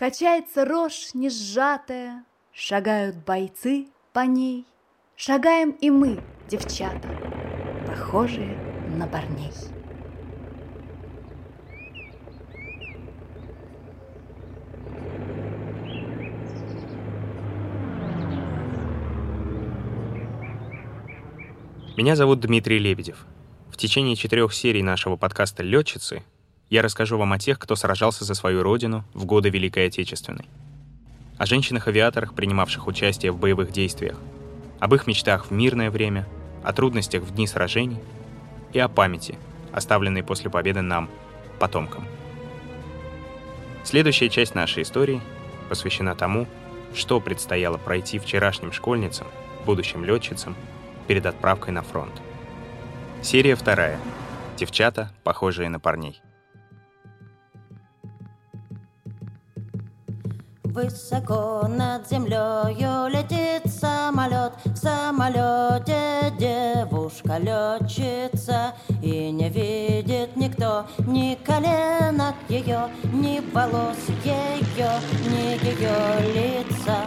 Качается рожь несжатая, Шагают бойцы по ней, Шагаем и мы, девчата, Похожие на парней. Меня зовут Дмитрий Лебедев. В течение четырех серий нашего подкаста «Летчицы» я расскажу вам о тех, кто сражался за свою родину в годы Великой Отечественной. О женщинах-авиаторах, принимавших участие в боевых действиях, об их мечтах в мирное время, о трудностях в дни сражений и о памяти, оставленной после победы нам, потомкам. Следующая часть нашей истории посвящена тому, что предстояло пройти вчерашним школьницам, будущим летчицам перед отправкой на фронт. Серия вторая. Девчата, похожие на парней. Высоко над землею летит самолет, в самолете девушка летчица, и не видит никто ни коленок ее, ни волос ее, ни ее лица.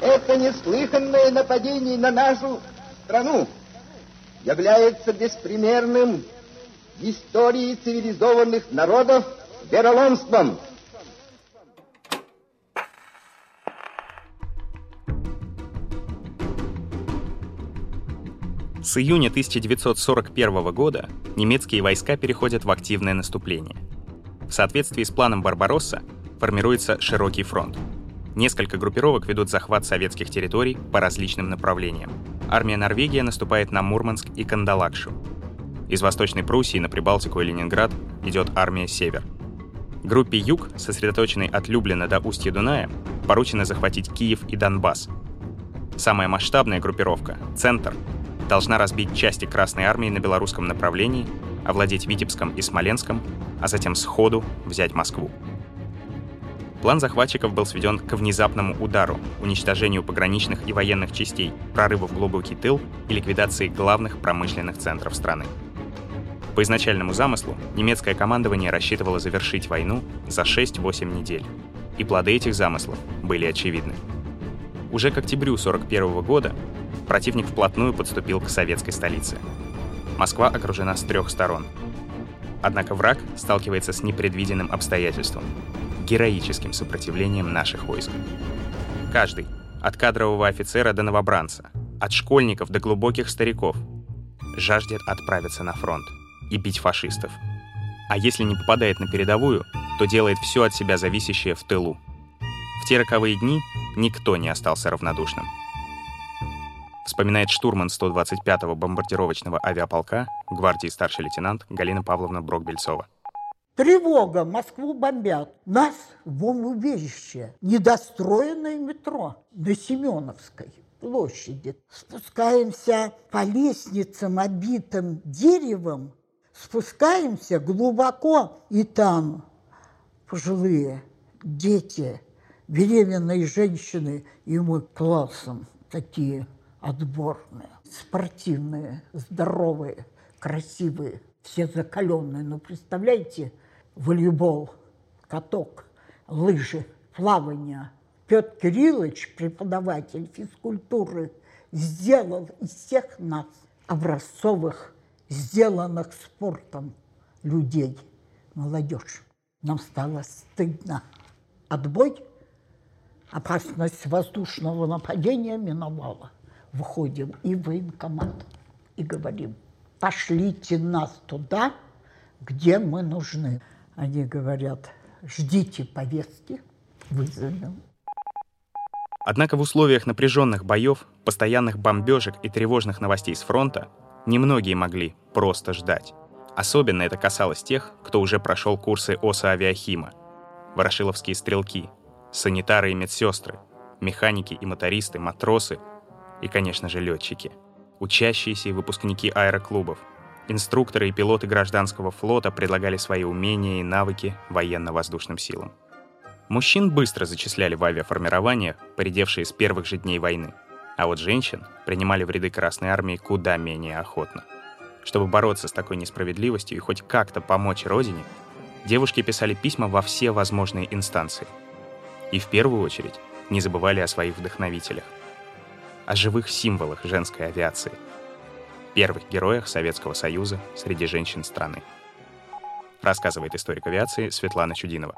Это неслыханное нападение на нашу страну является беспримерным в истории цивилизованных народов вероломством. С июня 1941 года немецкие войска переходят в активное наступление. В соответствии с планом Барбаросса формируется широкий фронт. Несколько группировок ведут захват советских территорий по различным направлениям. Армия Норвегия наступает на Мурманск и Кандалакшу. Из Восточной Пруссии на Прибалтику и Ленинград идет армия Север. Группе Юг, сосредоточенной от Люблина до устья Дуная, поручено захватить Киев и Донбасс. Самая масштабная группировка, Центр, должна разбить части Красной Армии на белорусском направлении, овладеть Витебском и Смоленском, а затем сходу взять Москву. План захватчиков был сведен к внезапному удару, уничтожению пограничных и военных частей, прорыву в глубокий тыл и ликвидации главных промышленных центров страны. По изначальному замыслу, немецкое командование рассчитывало завершить войну за 6-8 недель. И плоды этих замыслов были очевидны. Уже к октябрю 1941 года противник вплотную подступил к советской столице. Москва окружена с трех сторон. Однако враг сталкивается с непредвиденным обстоятельством — героическим сопротивлением наших войск. Каждый, от кадрового офицера до новобранца, от школьников до глубоких стариков, жаждет отправиться на фронт и бить фашистов. А если не попадает на передовую, то делает все от себя зависящее в тылу. В те роковые дни никто не остался равнодушным — вспоминает штурман 125-го бомбардировочного авиаполка гвардии старший лейтенант Галина Павловна Брокбельцова. Тревога, Москву бомбят. Нас в бомбоубежище. Недостроенное метро на Семеновской площади. Спускаемся по лестницам, обитым деревом. Спускаемся глубоко, и там пожилые дети, беременные женщины, и мы классом такие отборные, спортивные, здоровые, красивые, все закаленные. Ну, представляете, волейбол, каток, лыжи, плавание. Петр Кириллович, преподаватель физкультуры, сделал из всех нас образцовых, сделанных спортом людей, молодежь. Нам стало стыдно. Отбой, опасность воздушного нападения миновала выходим и в военкомат и говорим, пошлите нас туда, где мы нужны. Они говорят, ждите повестки, вызовем. Однако в условиях напряженных боев, постоянных бомбежек и тревожных новостей с фронта немногие могли просто ждать. Особенно это касалось тех, кто уже прошел курсы ОСА авиахима, ворошиловские стрелки, санитары и медсестры, механики и мотористы, матросы — и, конечно же, летчики. Учащиеся и выпускники аэроклубов. Инструкторы и пилоты гражданского флота предлагали свои умения и навыки военно-воздушным силам. Мужчин быстро зачисляли в авиаформирование, поредевшие с первых же дней войны. А вот женщин принимали в ряды Красной Армии куда менее охотно. Чтобы бороться с такой несправедливостью и хоть как-то помочь Родине, девушки писали письма во все возможные инстанции. И в первую очередь не забывали о своих вдохновителях, о живых символах женской авиации, первых героях Советского Союза среди женщин страны. Рассказывает историк авиации Светлана Чудинова.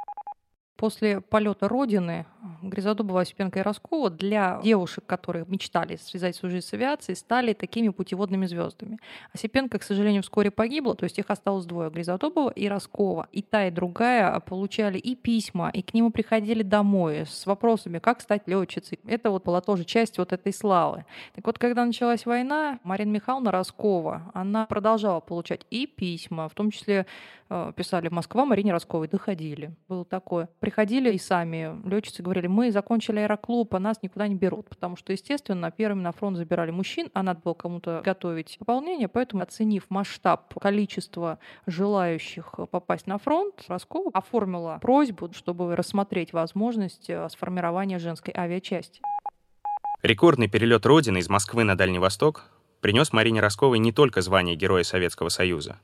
После полета Родины Гризодубова, Осипенко и Роскова для девушек, которые мечтали связать свою жизнь с авиацией, стали такими путеводными звездами. Осипенко, к сожалению, вскоре погибла, то есть их осталось двое, Гризодубова и Роскова. И та, и другая получали и письма, и к нему приходили домой с вопросами, как стать летчицей. Это вот была тоже часть вот этой славы. Так вот, когда началась война, Марина Михайловна Роскова, она продолжала получать и письма, в том числе э, писали Москва Марине Росковой, доходили. Было такое приходили и сами летчицы говорили, мы закончили аэроклуб, а нас никуда не берут, потому что, естественно, первыми на фронт забирали мужчин, а надо было кому-то готовить пополнение, поэтому, оценив масштаб количества желающих попасть на фронт, Роскова оформила просьбу, чтобы рассмотреть возможность э, сформирования женской авиачасти. Рекордный перелет Родины из Москвы на Дальний Восток принес Марине Росковой не только звание Героя Советского Союза,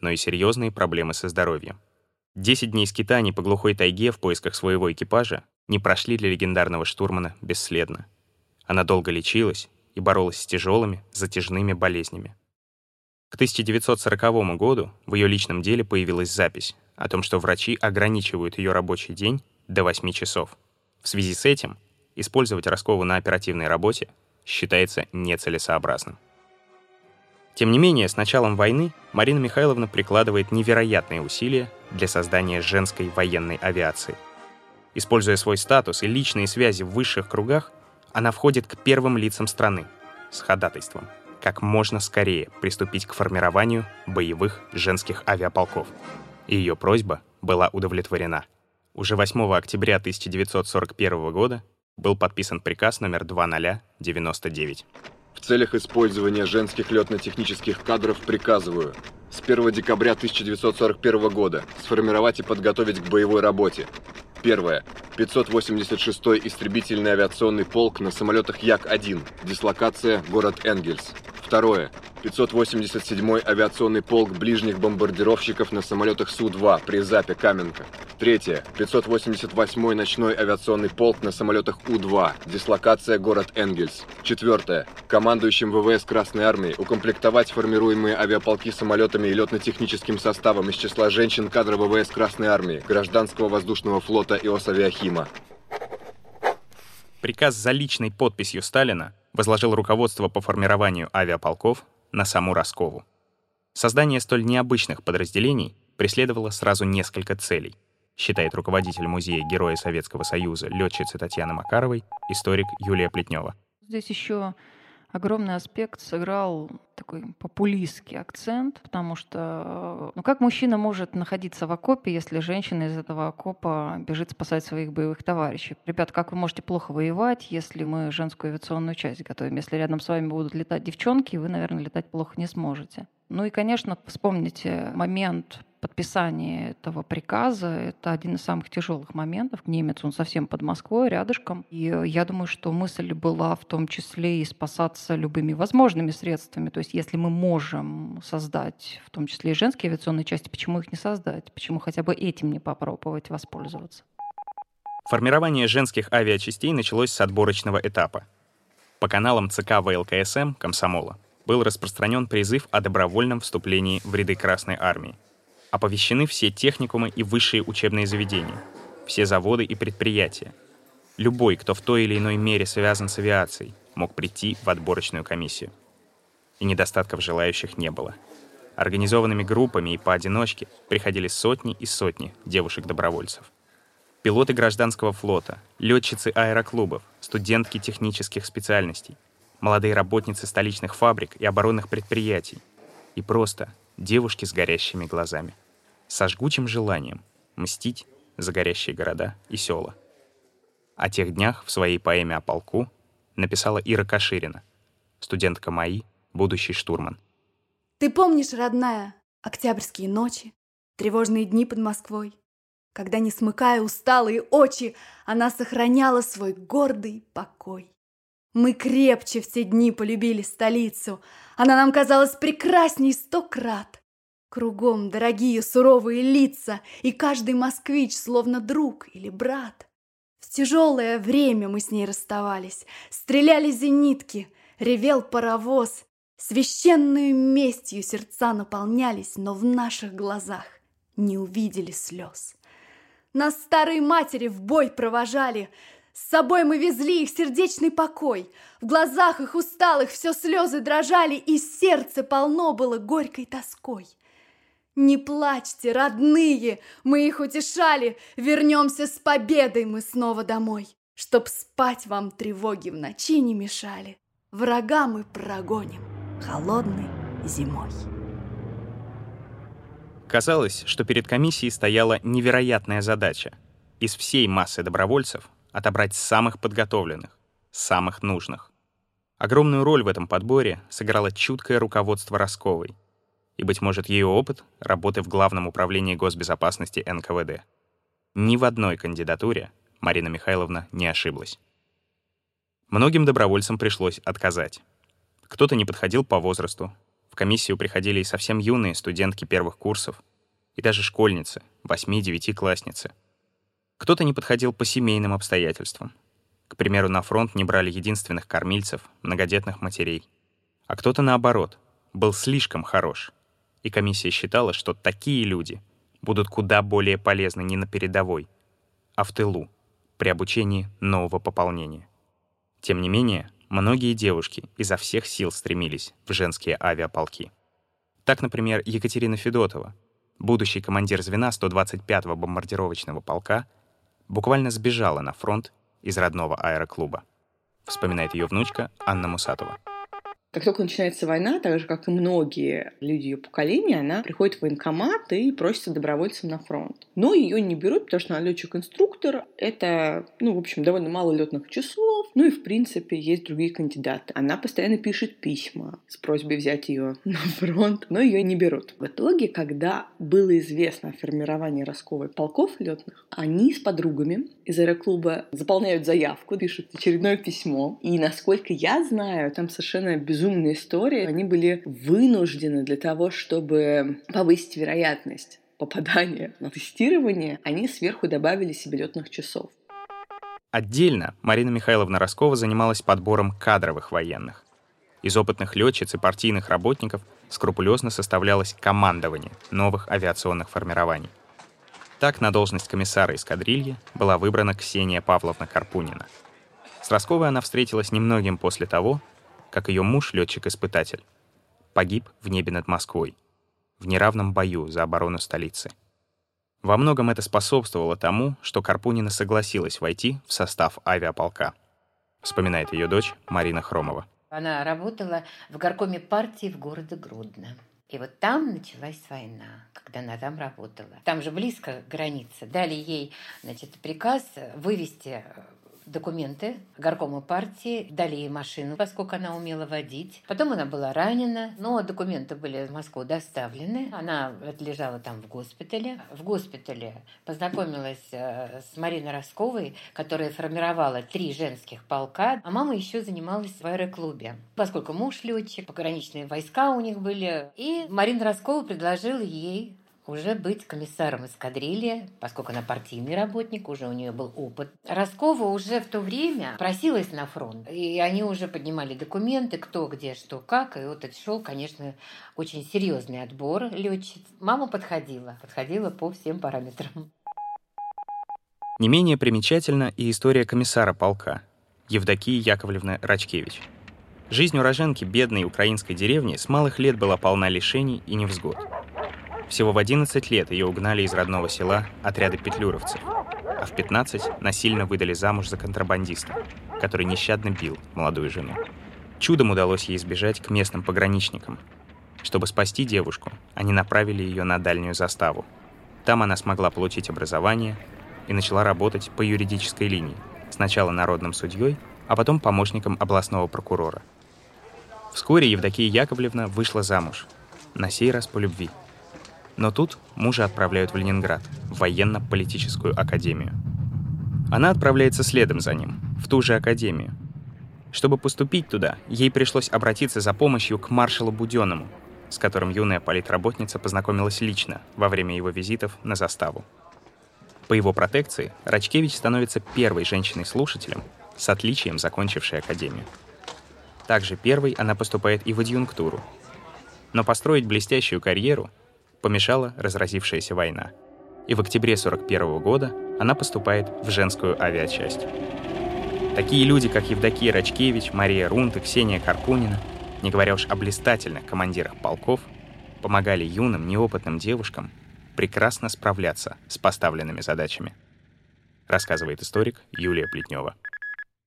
но и серьезные проблемы со здоровьем. Десять дней скитаний по глухой тайге в поисках своего экипажа не прошли для легендарного штурмана бесследно. Она долго лечилась и боролась с тяжелыми, затяжными болезнями. К 1940 году в ее личном деле появилась запись о том, что врачи ограничивают ее рабочий день до 8 часов. В связи с этим использовать Роскову на оперативной работе считается нецелесообразным. Тем не менее, с началом войны Марина Михайловна прикладывает невероятные усилия для создания женской военной авиации. Используя свой статус и личные связи в высших кругах, она входит к первым лицам страны с ходатайством как можно скорее приступить к формированию боевых женских авиаполков. И ее просьба была удовлетворена. Уже 8 октября 1941 года был подписан приказ номер 2099 целях использования женских летно-технических кадров приказываю с 1 декабря 1941 года сформировать и подготовить к боевой работе. Первое. 586-й истребительный авиационный полк на самолетах Як-1, дислокация город Энгельс. Второе. 587-й авиационный полк ближних бомбардировщиков на самолетах Су-2 при Запе Каменка. Третье. 588-й ночной авиационный полк на самолетах У-2, дислокация город Энгельс. Четвертое. Командующим ВВС Красной Армии укомплектовать формируемые авиаполки самолетами и летно-техническим составом из числа женщин кадра ВВС Красной Армии, Гражданского воздушного флота и Осавиахима. Приказ за личной подписью Сталина возложил руководство по формированию авиаполков на саму Роскову. Создание столь необычных подразделений преследовало сразу несколько целей, считает руководитель музея Героя Советского Союза летчицы Татьяны Макаровой, историк Юлия Плетнева. Здесь еще огромный аспект сыграл такой популистский акцент, потому что ну как мужчина может находиться в окопе, если женщина из этого окопа бежит спасать своих боевых товарищей? Ребят, как вы можете плохо воевать, если мы женскую авиационную часть готовим? Если рядом с вами будут летать девчонки, вы, наверное, летать плохо не сможете. Ну и, конечно, вспомните момент подписание этого приказа — это один из самых тяжелых моментов. Немец, он совсем под Москвой, рядышком. И я думаю, что мысль была в том числе и спасаться любыми возможными средствами. То есть если мы можем создать, в том числе и женские авиационные части, почему их не создать? Почему хотя бы этим не попробовать воспользоваться? Формирование женских авиачастей началось с отборочного этапа. По каналам ЦК ВЛКСМ «Комсомола» был распространен призыв о добровольном вступлении в ряды Красной Армии оповещены все техникумы и высшие учебные заведения, все заводы и предприятия. Любой, кто в той или иной мере связан с авиацией, мог прийти в отборочную комиссию. И недостатков желающих не было. Организованными группами и поодиночке приходили сотни и сотни девушек-добровольцев. Пилоты гражданского флота, летчицы аэроклубов, студентки технических специальностей, молодые работницы столичных фабрик и оборонных предприятий и просто девушки с горящими глазами со жгучим желанием мстить за горящие города и села. О тех днях в своей поэме о полку написала Ира Каширина, студентка МАИ, будущий штурман. Ты помнишь, родная, октябрьские ночи, тревожные дни под Москвой, когда, не смыкая усталые очи, она сохраняла свой гордый покой. Мы крепче в те дни полюбили столицу, она нам казалась прекрасней сто крат. Кругом дорогие суровые лица, и каждый москвич словно друг или брат. В тяжелое время мы с ней расставались, стреляли зенитки, ревел паровоз, священную местью сердца наполнялись, но в наших глазах не увидели слез. Нас старые матери в бой провожали, с собой мы везли их сердечный покой. В глазах их усталых все слезы дрожали, и сердце полно было горькой тоской. Не плачьте, родные, мы их утешали, Вернемся с победой мы снова домой, Чтоб спать вам тревоги в ночи не мешали. Врага мы прогоним холодной зимой. Казалось, что перед комиссией стояла невероятная задача — из всей массы добровольцев отобрать самых подготовленных, самых нужных. Огромную роль в этом подборе сыграло чуткое руководство Росковой и, быть может, ее опыт работы в Главном управлении госбезопасности НКВД. Ни в одной кандидатуре Марина Михайловна не ошиблась. Многим добровольцам пришлось отказать. Кто-то не подходил по возрасту. В комиссию приходили и совсем юные студентки первых курсов, и даже школьницы, 8-9-классницы — кто-то не подходил по семейным обстоятельствам. К примеру, на фронт не брали единственных кормильцев, многодетных матерей. А кто-то, наоборот, был слишком хорош. И комиссия считала, что такие люди будут куда более полезны не на передовой, а в тылу, при обучении нового пополнения. Тем не менее, многие девушки изо всех сил стремились в женские авиаполки. Так, например, Екатерина Федотова, будущий командир звена 125-го бомбардировочного полка, буквально сбежала на фронт из родного аэроклуба. Вспоминает ее внучка Анна Мусатова. Как только начинается война, так же, как и многие люди ее поколения, она приходит в военкомат и просится добровольцем на фронт. Но ее не берут, потому что она летчик-инструктор. Это, ну, в общем, довольно мало летных часов. Ну и, в принципе, есть другие кандидаты. Она постоянно пишет письма с просьбой взять ее на фронт, но ее не берут. В итоге, когда было известно о формировании Росковой полков летных, они с подругами из аэроклуба заполняют заявку, пишут очередное письмо. И, насколько я знаю, там совершенно безумно безумные истории, они были вынуждены для того, чтобы повысить вероятность попадания на тестирование, они сверху добавили себе летных часов. Отдельно Марина Михайловна Роскова занималась подбором кадровых военных. Из опытных летчиц и партийных работников скрупулезно составлялось командование новых авиационных формирований. Так на должность комиссара эскадрильи была выбрана Ксения Павловна Карпунина. С Росковой она встретилась немногим после того, как ее муж, летчик-испытатель, погиб в небе над Москвой, в неравном бою за оборону столицы. Во многом это способствовало тому, что Карпунина согласилась войти в состав авиаполка, вспоминает ее дочь Марина Хромова. Она работала в горкоме партии в городе Гродно. И вот там началась война, когда она там работала. Там же близко граница. Дали ей значит, приказ вывести документы горкома партии, дали ей машину, поскольку она умела водить. Потом она была ранена, но документы были в Москву доставлены. Она отлежала там в госпитале. В госпитале познакомилась э, с Мариной Росковой, которая формировала три женских полка, а мама еще занималась в аэроклубе. Поскольку муж летчик, пограничные войска у них были, и Марина Роскова предложила ей уже быть комиссаром эскадрильи, поскольку она партийный работник, уже у нее был опыт. Роскова уже в то время просилась на фронт, и они уже поднимали документы, кто, где, что, как, и вот это шел, конечно, очень серьезный отбор летчиц. Мама подходила, подходила по всем параметрам. Не менее примечательна и история комиссара полка Евдокии Яковлевны Рачкевич. Жизнь уроженки бедной украинской деревни с малых лет была полна лишений и невзгод. Всего в 11 лет ее угнали из родного села отряды петлюровцев, а в 15 насильно выдали замуж за контрабандиста, который нещадно бил молодую жену. Чудом удалось ей избежать к местным пограничникам. Чтобы спасти девушку, они направили ее на дальнюю заставу. Там она смогла получить образование и начала работать по юридической линии, сначала народным судьей, а потом помощником областного прокурора. Вскоре Евдокия Яковлевна вышла замуж, на сей раз по любви – но тут мужа отправляют в Ленинград, в военно-политическую академию. Она отправляется следом за ним, в ту же академию. Чтобы поступить туда, ей пришлось обратиться за помощью к маршалу Буденному, с которым юная политработница познакомилась лично во время его визитов на заставу. По его протекции Рачкевич становится первой женщиной-слушателем с отличием закончившей академию. Также первой она поступает и в адъюнктуру. Но построить блестящую карьеру помешала разразившаяся война. И в октябре 41 года она поступает в женскую авиачасть. Такие люди, как Евдокия Рачкевич, Мария Рунт и Ксения Карпунина, не говоря уж о блистательных командирах полков, помогали юным, неопытным девушкам прекрасно справляться с поставленными задачами. Рассказывает историк Юлия Плетнева.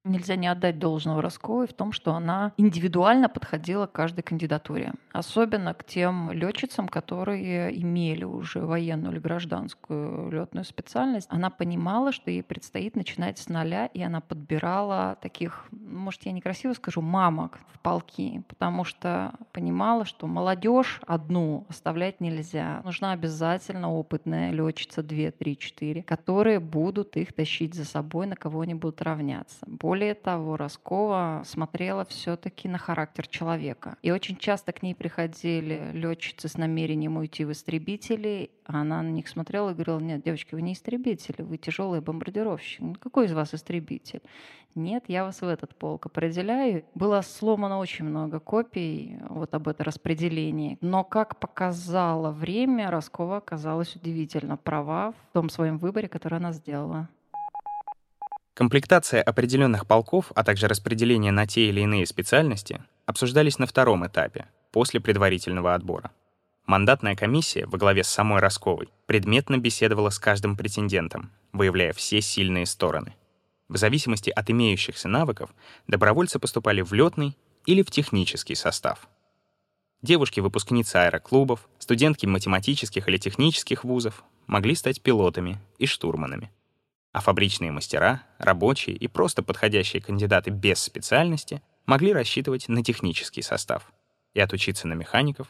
Нельзя не отдать должного Росковой в том, что она индивидуально подходила к каждой кандидатуре. Особенно к тем летчицам, которые имели уже военную или гражданскую летную специальность. Она понимала, что ей предстоит начинать с нуля, и она подбирала таких, может, я некрасиво скажу, мамок в полки, потому что понимала, что молодежь одну оставлять нельзя. Нужна обязательно опытная летчица 2, 3, 4, которые будут их тащить за собой, на кого они будут равняться. Более более того, Роскова смотрела все-таки на характер человека. И очень часто к ней приходили летчицы с намерением уйти в истребители, а она на них смотрела и говорила, нет, девочки, вы не истребители, вы тяжелые бомбардировщики. Ну, какой из вас истребитель? Нет, я вас в этот полк определяю. Было сломано очень много копий вот об это распределении. Но, как показало время, Роскова оказалась удивительно права в том своем выборе, который она сделала. Комплектация определенных полков, а также распределение на те или иные специальности обсуждались на втором этапе, после предварительного отбора. Мандатная комиссия во главе с самой Росковой предметно беседовала с каждым претендентом, выявляя все сильные стороны. В зависимости от имеющихся навыков добровольцы поступали в летный или в технический состав. Девушки-выпускницы аэроклубов, студентки математических или технических вузов могли стать пилотами и штурманами а фабричные мастера, рабочие и просто подходящие кандидаты без специальности могли рассчитывать на технический состав и отучиться на механиков,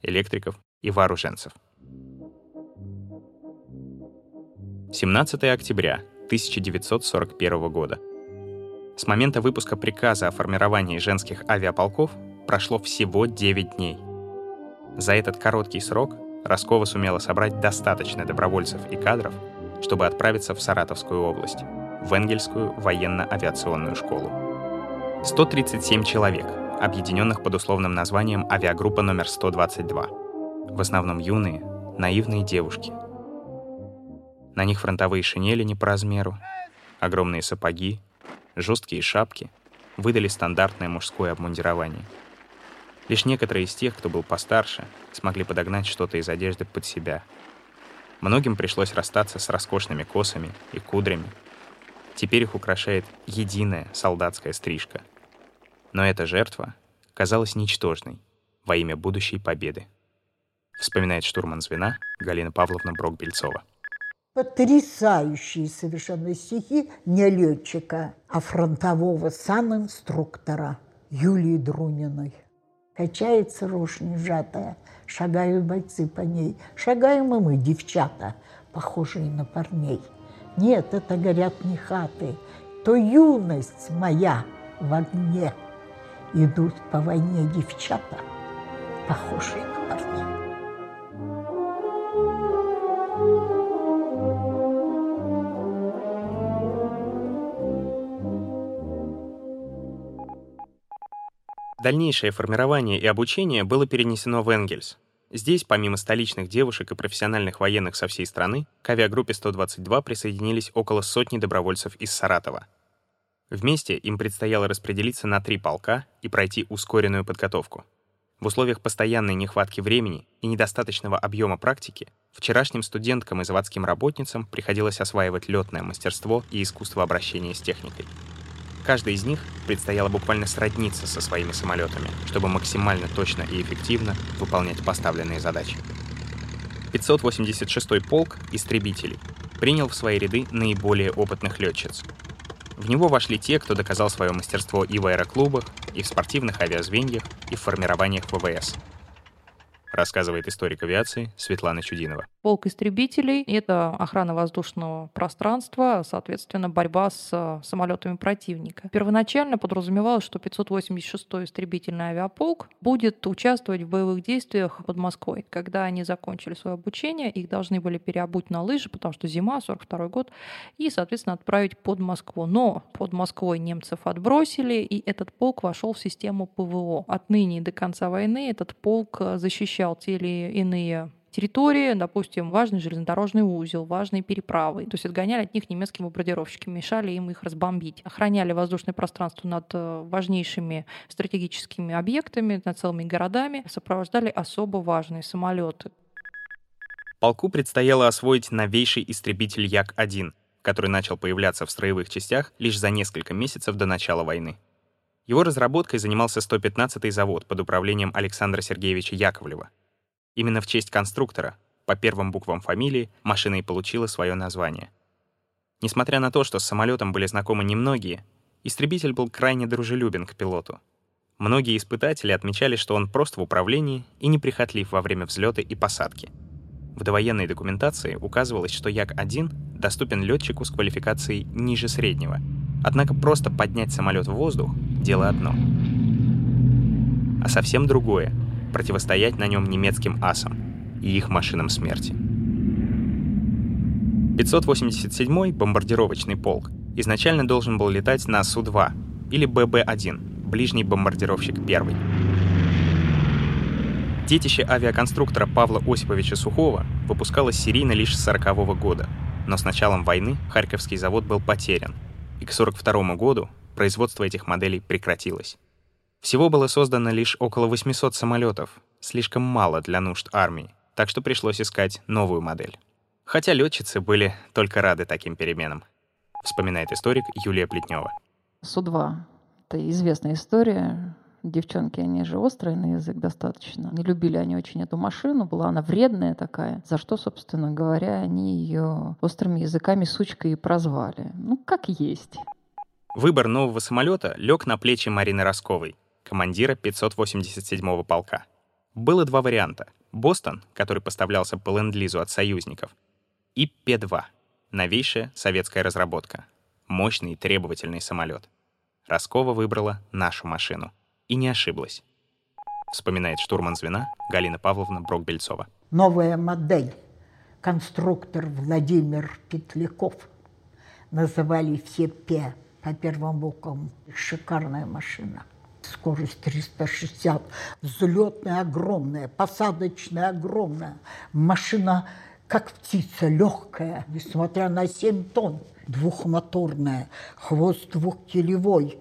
электриков и вооруженцев. 17 октября 1941 года. С момента выпуска приказа о формировании женских авиаполков прошло всего 9 дней. За этот короткий срок Роскова сумела собрать достаточно добровольцев и кадров, чтобы отправиться в Саратовскую область, в Энгельскую военно-авиационную школу. 137 человек, объединенных под условным названием авиагруппа номер 122. В основном юные, наивные девушки. На них фронтовые шинели не по размеру, огромные сапоги, жесткие шапки, выдали стандартное мужское обмундирование. Лишь некоторые из тех, кто был постарше, смогли подогнать что-то из одежды под себя — Многим пришлось расстаться с роскошными косами и кудрями. Теперь их украшает единая солдатская стрижка. Но эта жертва казалась ничтожной во имя будущей победы. Вспоминает штурман звена Галина Павловна Брок-Бельцова. Потрясающие совершенно стихи не летчика, а фронтового санинструктора Юлии Друниной. Качается рожь нежатая, шагают бойцы по ней. Шагаем и мы, девчата, похожие на парней. Нет, это горят не хаты, то юность моя в огне. Идут по войне девчата, похожие на парней. Дальнейшее формирование и обучение было перенесено в Энгельс. Здесь, помимо столичных девушек и профессиональных военных со всей страны, к авиагруппе 122 присоединились около сотни добровольцев из Саратова. Вместе им предстояло распределиться на три полка и пройти ускоренную подготовку. В условиях постоянной нехватки времени и недостаточного объема практики вчерашним студенткам и заводским работницам приходилось осваивать летное мастерство и искусство обращения с техникой. Каждой из них предстояло буквально сродниться со своими самолетами, чтобы максимально точно и эффективно выполнять поставленные задачи. 586-й полк истребителей принял в свои ряды наиболее опытных летчиц. В него вошли те, кто доказал свое мастерство и в аэроклубах, и в спортивных авиазвеньях, и в формированиях ВВС. Рассказывает историк авиации Светлана Чудинова. Полк истребителей — это охрана воздушного пространства, соответственно, борьба с э, самолетами противника. Первоначально подразумевалось, что 586-й истребительный авиаполк будет участвовать в боевых действиях под Москвой. Когда они закончили свое обучение, их должны были переобуть на лыжи, потому что зима, 42 год, и, соответственно, отправить под Москву. Но под Москвой немцев отбросили, и этот полк вошел в систему ПВО. Отныне до конца войны этот полк э, защищал защищал те или иные территории, допустим, важный железнодорожный узел, важные переправы. То есть отгоняли от них немецкие бомбардировщики, мешали им их разбомбить. Охраняли воздушное пространство над э, важнейшими стратегическими объектами, над целыми городами, сопровождали особо важные самолеты. Полку предстояло освоить новейший истребитель Як-1, который начал появляться в строевых частях лишь за несколько месяцев до начала войны. Его разработкой занимался 115-й завод под управлением Александра Сергеевича Яковлева. Именно в честь конструктора, по первым буквам фамилии, машина и получила свое название. Несмотря на то, что с самолетом были знакомы немногие, истребитель был крайне дружелюбен к пилоту. Многие испытатели отмечали, что он прост в управлении и неприхотлив во время взлета и посадки. В довоенной документации указывалось, что Як-1 доступен летчику с квалификацией ниже среднего. Однако просто поднять самолет в воздух дело одно. А совсем другое — противостоять на нем немецким асам и их машинам смерти. 587-й бомбардировочный полк изначально должен был летать на Су-2 или ББ-1, ближний бомбардировщик 1. Детище авиаконструктора Павла Осиповича Сухого выпускалось серийно лишь с 40 -го года, но с началом войны Харьковский завод был потерян, и к 42 году производство этих моделей прекратилось. Всего было создано лишь около 800 самолетов, слишком мало для нужд армии, так что пришлось искать новую модель. Хотя летчицы были только рады таким переменам, вспоминает историк Юлия Плетнева. Су-2 — это известная история. Девчонки, они же острые на язык достаточно. Не любили они очень эту машину, была она вредная такая, за что, собственно говоря, они ее острыми языками сучкой и прозвали. Ну, как есть. Выбор нового самолета лег на плечи Марины Росковой, командира 587-го полка. Было два варианта. «Бостон», который поставлялся по ленд-лизу от союзников, и П-2, новейшая советская разработка. Мощный и требовательный самолет. Роскова выбрала нашу машину. И не ошиблась. Вспоминает штурман звена Галина Павловна Брокбельцова. Новая модель. Конструктор Владимир Петляков. Называли все П по первым буквам. Шикарная машина. Скорость 360, взлетная огромная, посадочная огромная. Машина как птица, легкая, несмотря на 7 тонн. Двухмоторная, хвост двухкилевой,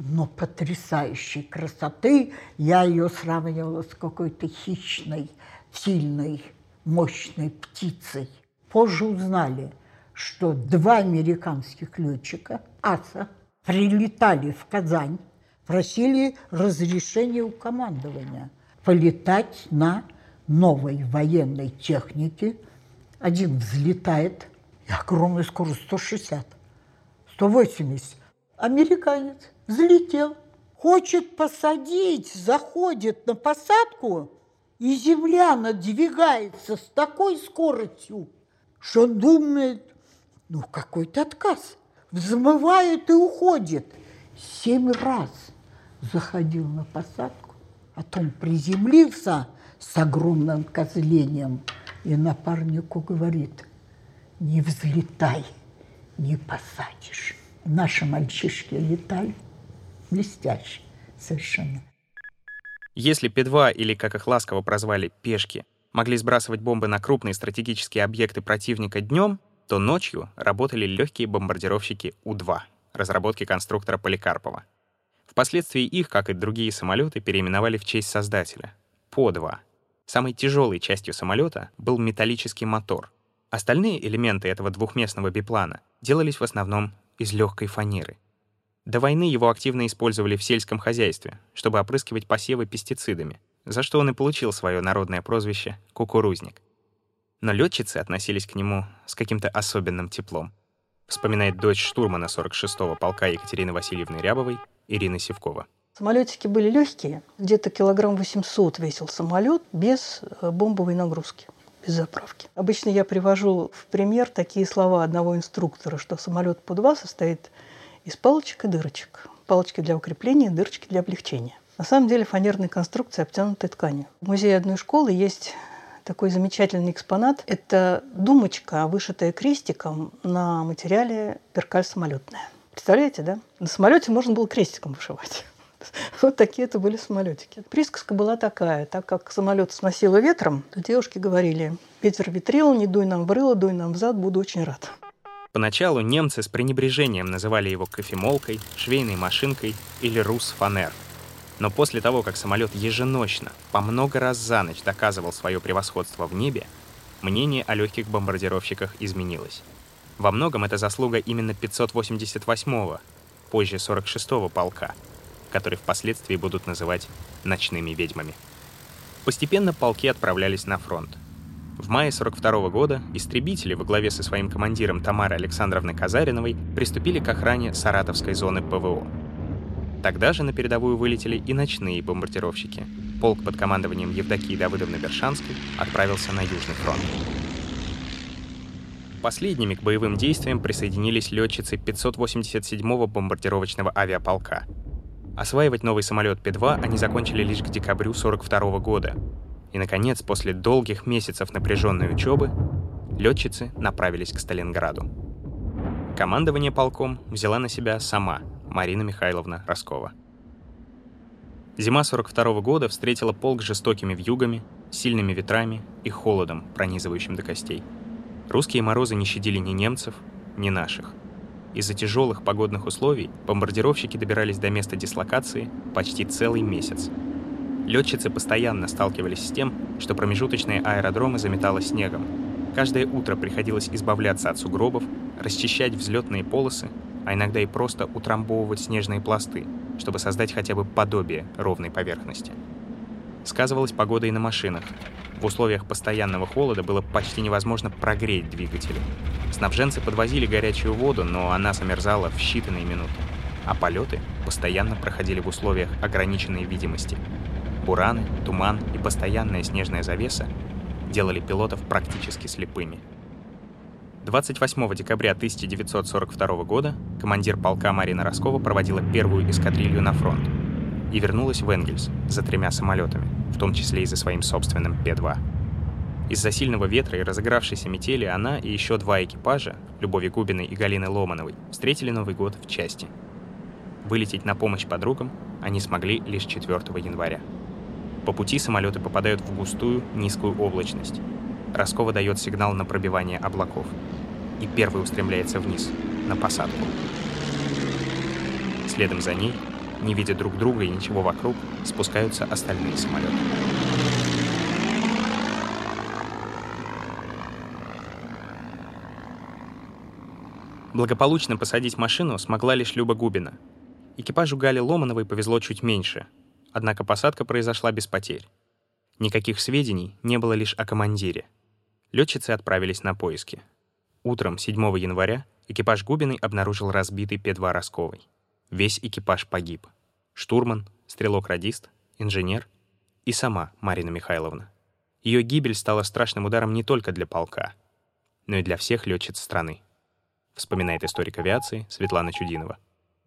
но потрясающей красоты. Я ее сравнивала с какой-то хищной, сильной, мощной птицей. Позже узнали, что два американских летчика АСА прилетали в Казань, просили разрешения у командования полетать на новой военной технике. Один взлетает, и огромная скорость 160, 180. Американец взлетел, хочет посадить, заходит на посадку, и земля надвигается с такой скоростью, что он думает, ну, какой-то отказ. Взмывает и уходит. Семь раз заходил на посадку, а потом приземлился с огромным козлением и напарнику говорит, не взлетай, не посадишь. Наши мальчишки летали блестяще совершенно. Если П-2, или, как их ласково прозвали, пешки, могли сбрасывать бомбы на крупные стратегические объекты противника днем, то ночью работали легкие бомбардировщики У-2, разработки конструктора Поликарпова. Впоследствии их, как и другие самолеты, переименовали в честь создателя — По-2. Самой тяжелой частью самолета был металлический мотор. Остальные элементы этого двухместного биплана делались в основном из легкой фанеры. До войны его активно использовали в сельском хозяйстве, чтобы опрыскивать посевы пестицидами, за что он и получил свое народное прозвище «кукурузник» но летчицы относились к нему с каким-то особенным теплом. Вспоминает дочь штурмана 46-го полка Екатерины Васильевны Рябовой Ирина Севкова. Самолетики были легкие, где-то килограмм 800 весил самолет без э, бомбовой нагрузки без заправки. Обычно я привожу в пример такие слова одного инструктора, что самолет под 2 состоит из палочек и дырочек. Палочки для укрепления, дырочки для облегчения. На самом деле фанерные конструкции обтянуты тканью. В музее одной школы есть такой замечательный экспонат. Это думочка, вышитая крестиком на материале перкаль самолетная. Представляете, да? На самолете можно было крестиком вышивать. Вот такие это были самолетики. Присказка была такая. Так как самолет сносило ветром, то девушки говорили, ветер ветрил, не дуй нам в рыло, дуй нам в зад, буду очень рад. Поначалу немцы с пренебрежением называли его кофемолкой, швейной машинкой или рус-фанер. Но после того, как самолет еженочно, по много раз за ночь доказывал свое превосходство в небе, мнение о легких бомбардировщиках изменилось. Во многом это заслуга именно 588-го, позже 46-го полка, который впоследствии будут называть «ночными ведьмами». Постепенно полки отправлялись на фронт. В мае 42 года истребители во главе со своим командиром Тамарой Александровной Казариновой приступили к охране Саратовской зоны ПВО. Тогда же на передовую вылетели и ночные бомбардировщики. Полк под командованием Евдокии Давыдовны Бершанской отправился на Южный фронт. Последними к боевым действиям присоединились летчицы 587-го бомбардировочного авиаполка. Осваивать новый самолет П-2 они закончили лишь к декабрю 42 года, и, наконец, после долгих месяцев напряженной учебы, летчицы направились к Сталинграду. Командование полком взяла на себя сама Марина Михайловна Роскова. Зима 42 года встретила полк жестокими вьюгами, сильными ветрами и холодом, пронизывающим до костей. Русские морозы не щадили ни немцев, ни наших. Из-за тяжелых погодных условий бомбардировщики добирались до места дислокации почти целый месяц – Летчицы постоянно сталкивались с тем, что промежуточные аэродромы заметало снегом. Каждое утро приходилось избавляться от сугробов, расчищать взлетные полосы, а иногда и просто утрамбовывать снежные пласты, чтобы создать хотя бы подобие ровной поверхности. Сказывалась погода и на машинах. В условиях постоянного холода было почти невозможно прогреть двигатели. Снабженцы подвозили горячую воду, но она замерзала в считанные минуты. А полеты постоянно проходили в условиях ограниченной видимости – Бураны, туман и постоянная снежная завеса делали пилотов практически слепыми. 28 декабря 1942 года командир полка Марина Роскова проводила первую эскадрилью на фронт и вернулась в Энгельс за тремя самолетами, в том числе и за своим собственным П-2. Из-за сильного ветра и разыгравшейся метели она и еще два экипажа, Любови Губиной и Галины Ломановой, встретили Новый год в части. Вылететь на помощь подругам они смогли лишь 4 января. По пути самолеты попадают в густую, низкую облачность. Роскова дает сигнал на пробивание облаков. И первый устремляется вниз, на посадку. Следом за ней, не видя друг друга и ничего вокруг, спускаются остальные самолеты. Благополучно посадить машину смогла лишь Люба Губина. Экипажу Гали Ломановой повезло чуть меньше — однако посадка произошла без потерь. Никаких сведений не было лишь о командире. Летчицы отправились на поиски. Утром 7 января экипаж Губиной обнаружил разбитый П-2 Росковой. Весь экипаж погиб. Штурман, стрелок-радист, инженер и сама Марина Михайловна. Ее гибель стала страшным ударом не только для полка, но и для всех летчиц страны, вспоминает историк авиации Светлана Чудинова.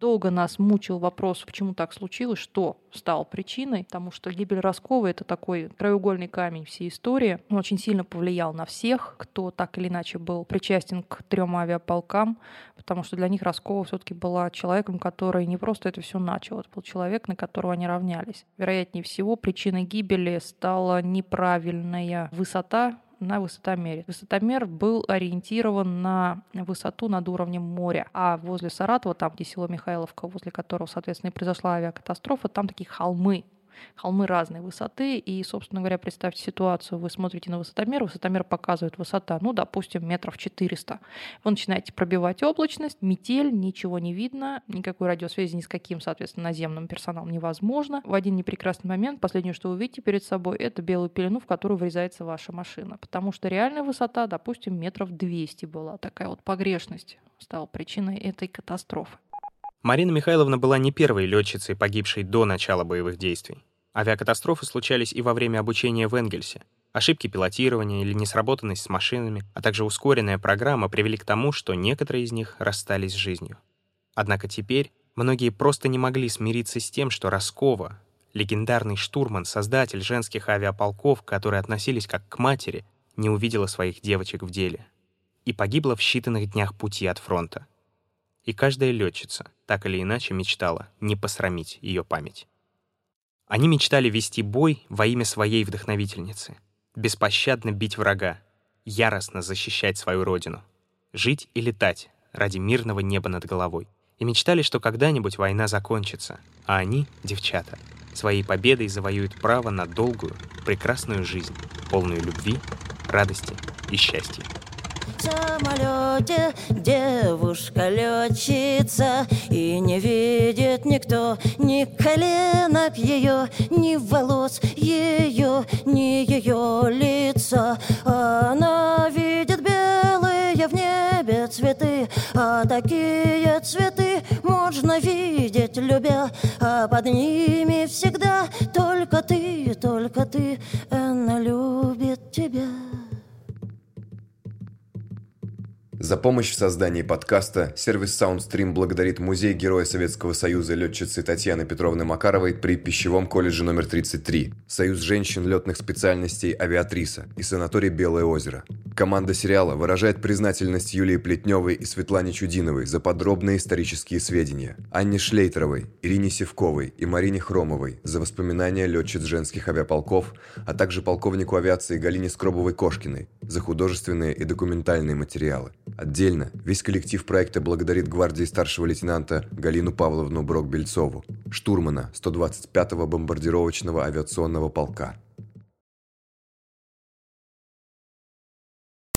Долго нас мучил вопрос, почему так случилось, что стало причиной, потому что гибель Роскова — это такой краеугольный камень всей истории. Он очень сильно повлиял на всех, кто так или иначе был причастен к трем авиаполкам, потому что для них Роскова все-таки была человеком, который не просто это все начал, это был человек, на которого они равнялись. Вероятнее всего, причиной гибели стала неправильная высота на высотомере. Высотомер был ориентирован на высоту над уровнем моря. А возле Саратова, там, где село Михайловка, возле которого, соответственно, и произошла авиакатастрофа, там такие холмы. Холмы разной высоты, и, собственно говоря, представьте ситуацию, вы смотрите на высотомер, высотомер показывает высота, ну, допустим, метров 400. Вы начинаете пробивать облачность, метель, ничего не видно, никакой радиосвязи ни с каким, соответственно, наземным персоналом невозможно. В один непрекрасный момент последнее, что вы видите перед собой, это белую пелену, в которую врезается ваша машина, потому что реальная высота, допустим, метров 200 была. Такая вот погрешность стала причиной этой катастрофы. Марина Михайловна была не первой летчицей, погибшей до начала боевых действий. Авиакатастрофы случались и во время обучения в Энгельсе. Ошибки пилотирования или несработанность с машинами, а также ускоренная программа привели к тому, что некоторые из них расстались с жизнью. Однако теперь многие просто не могли смириться с тем, что Роскова, легендарный штурман, создатель женских авиаполков, которые относились как к матери, не увидела своих девочек в деле и погибла в считанных днях пути от фронта. И каждая летчица так или иначе мечтала не посрамить ее память. Они мечтали вести бой во имя своей вдохновительницы, беспощадно бить врага, яростно защищать свою родину, жить и летать ради мирного неба над головой. И мечтали, что когда-нибудь война закончится, а они, девчата, своей победой завоюют право на долгую, прекрасную жизнь, полную любви, радости и счастья самолете. Девушка летчица И не видит никто ни коленок ее, ни волос ее, ни ее лица. Она видит белые в небе цветы А такие цветы можно видеть, любя. А под ними всегда только ты, только ты Она любит За помощь в создании подкаста сервис SoundStream благодарит Музей Героя Советского Союза летчицы Татьяны Петровны Макаровой при пищевом колледже номер 33, Союз женщин летных специальностей «Авиатриса» и санаторий «Белое озеро». Команда сериала выражает признательность Юлии Плетневой и Светлане Чудиновой за подробные исторические сведения, Анне Шлейтеровой, Ирине Севковой и Марине Хромовой за воспоминания летчиц женских авиаполков, а также полковнику авиации Галине Скробовой-Кошкиной за художественные и документальные материалы. Отдельно. Весь коллектив проекта благодарит гвардии старшего лейтенанта Галину Павловну Брок-Бельцову, штурмана 125-го бомбардировочного авиационного полка,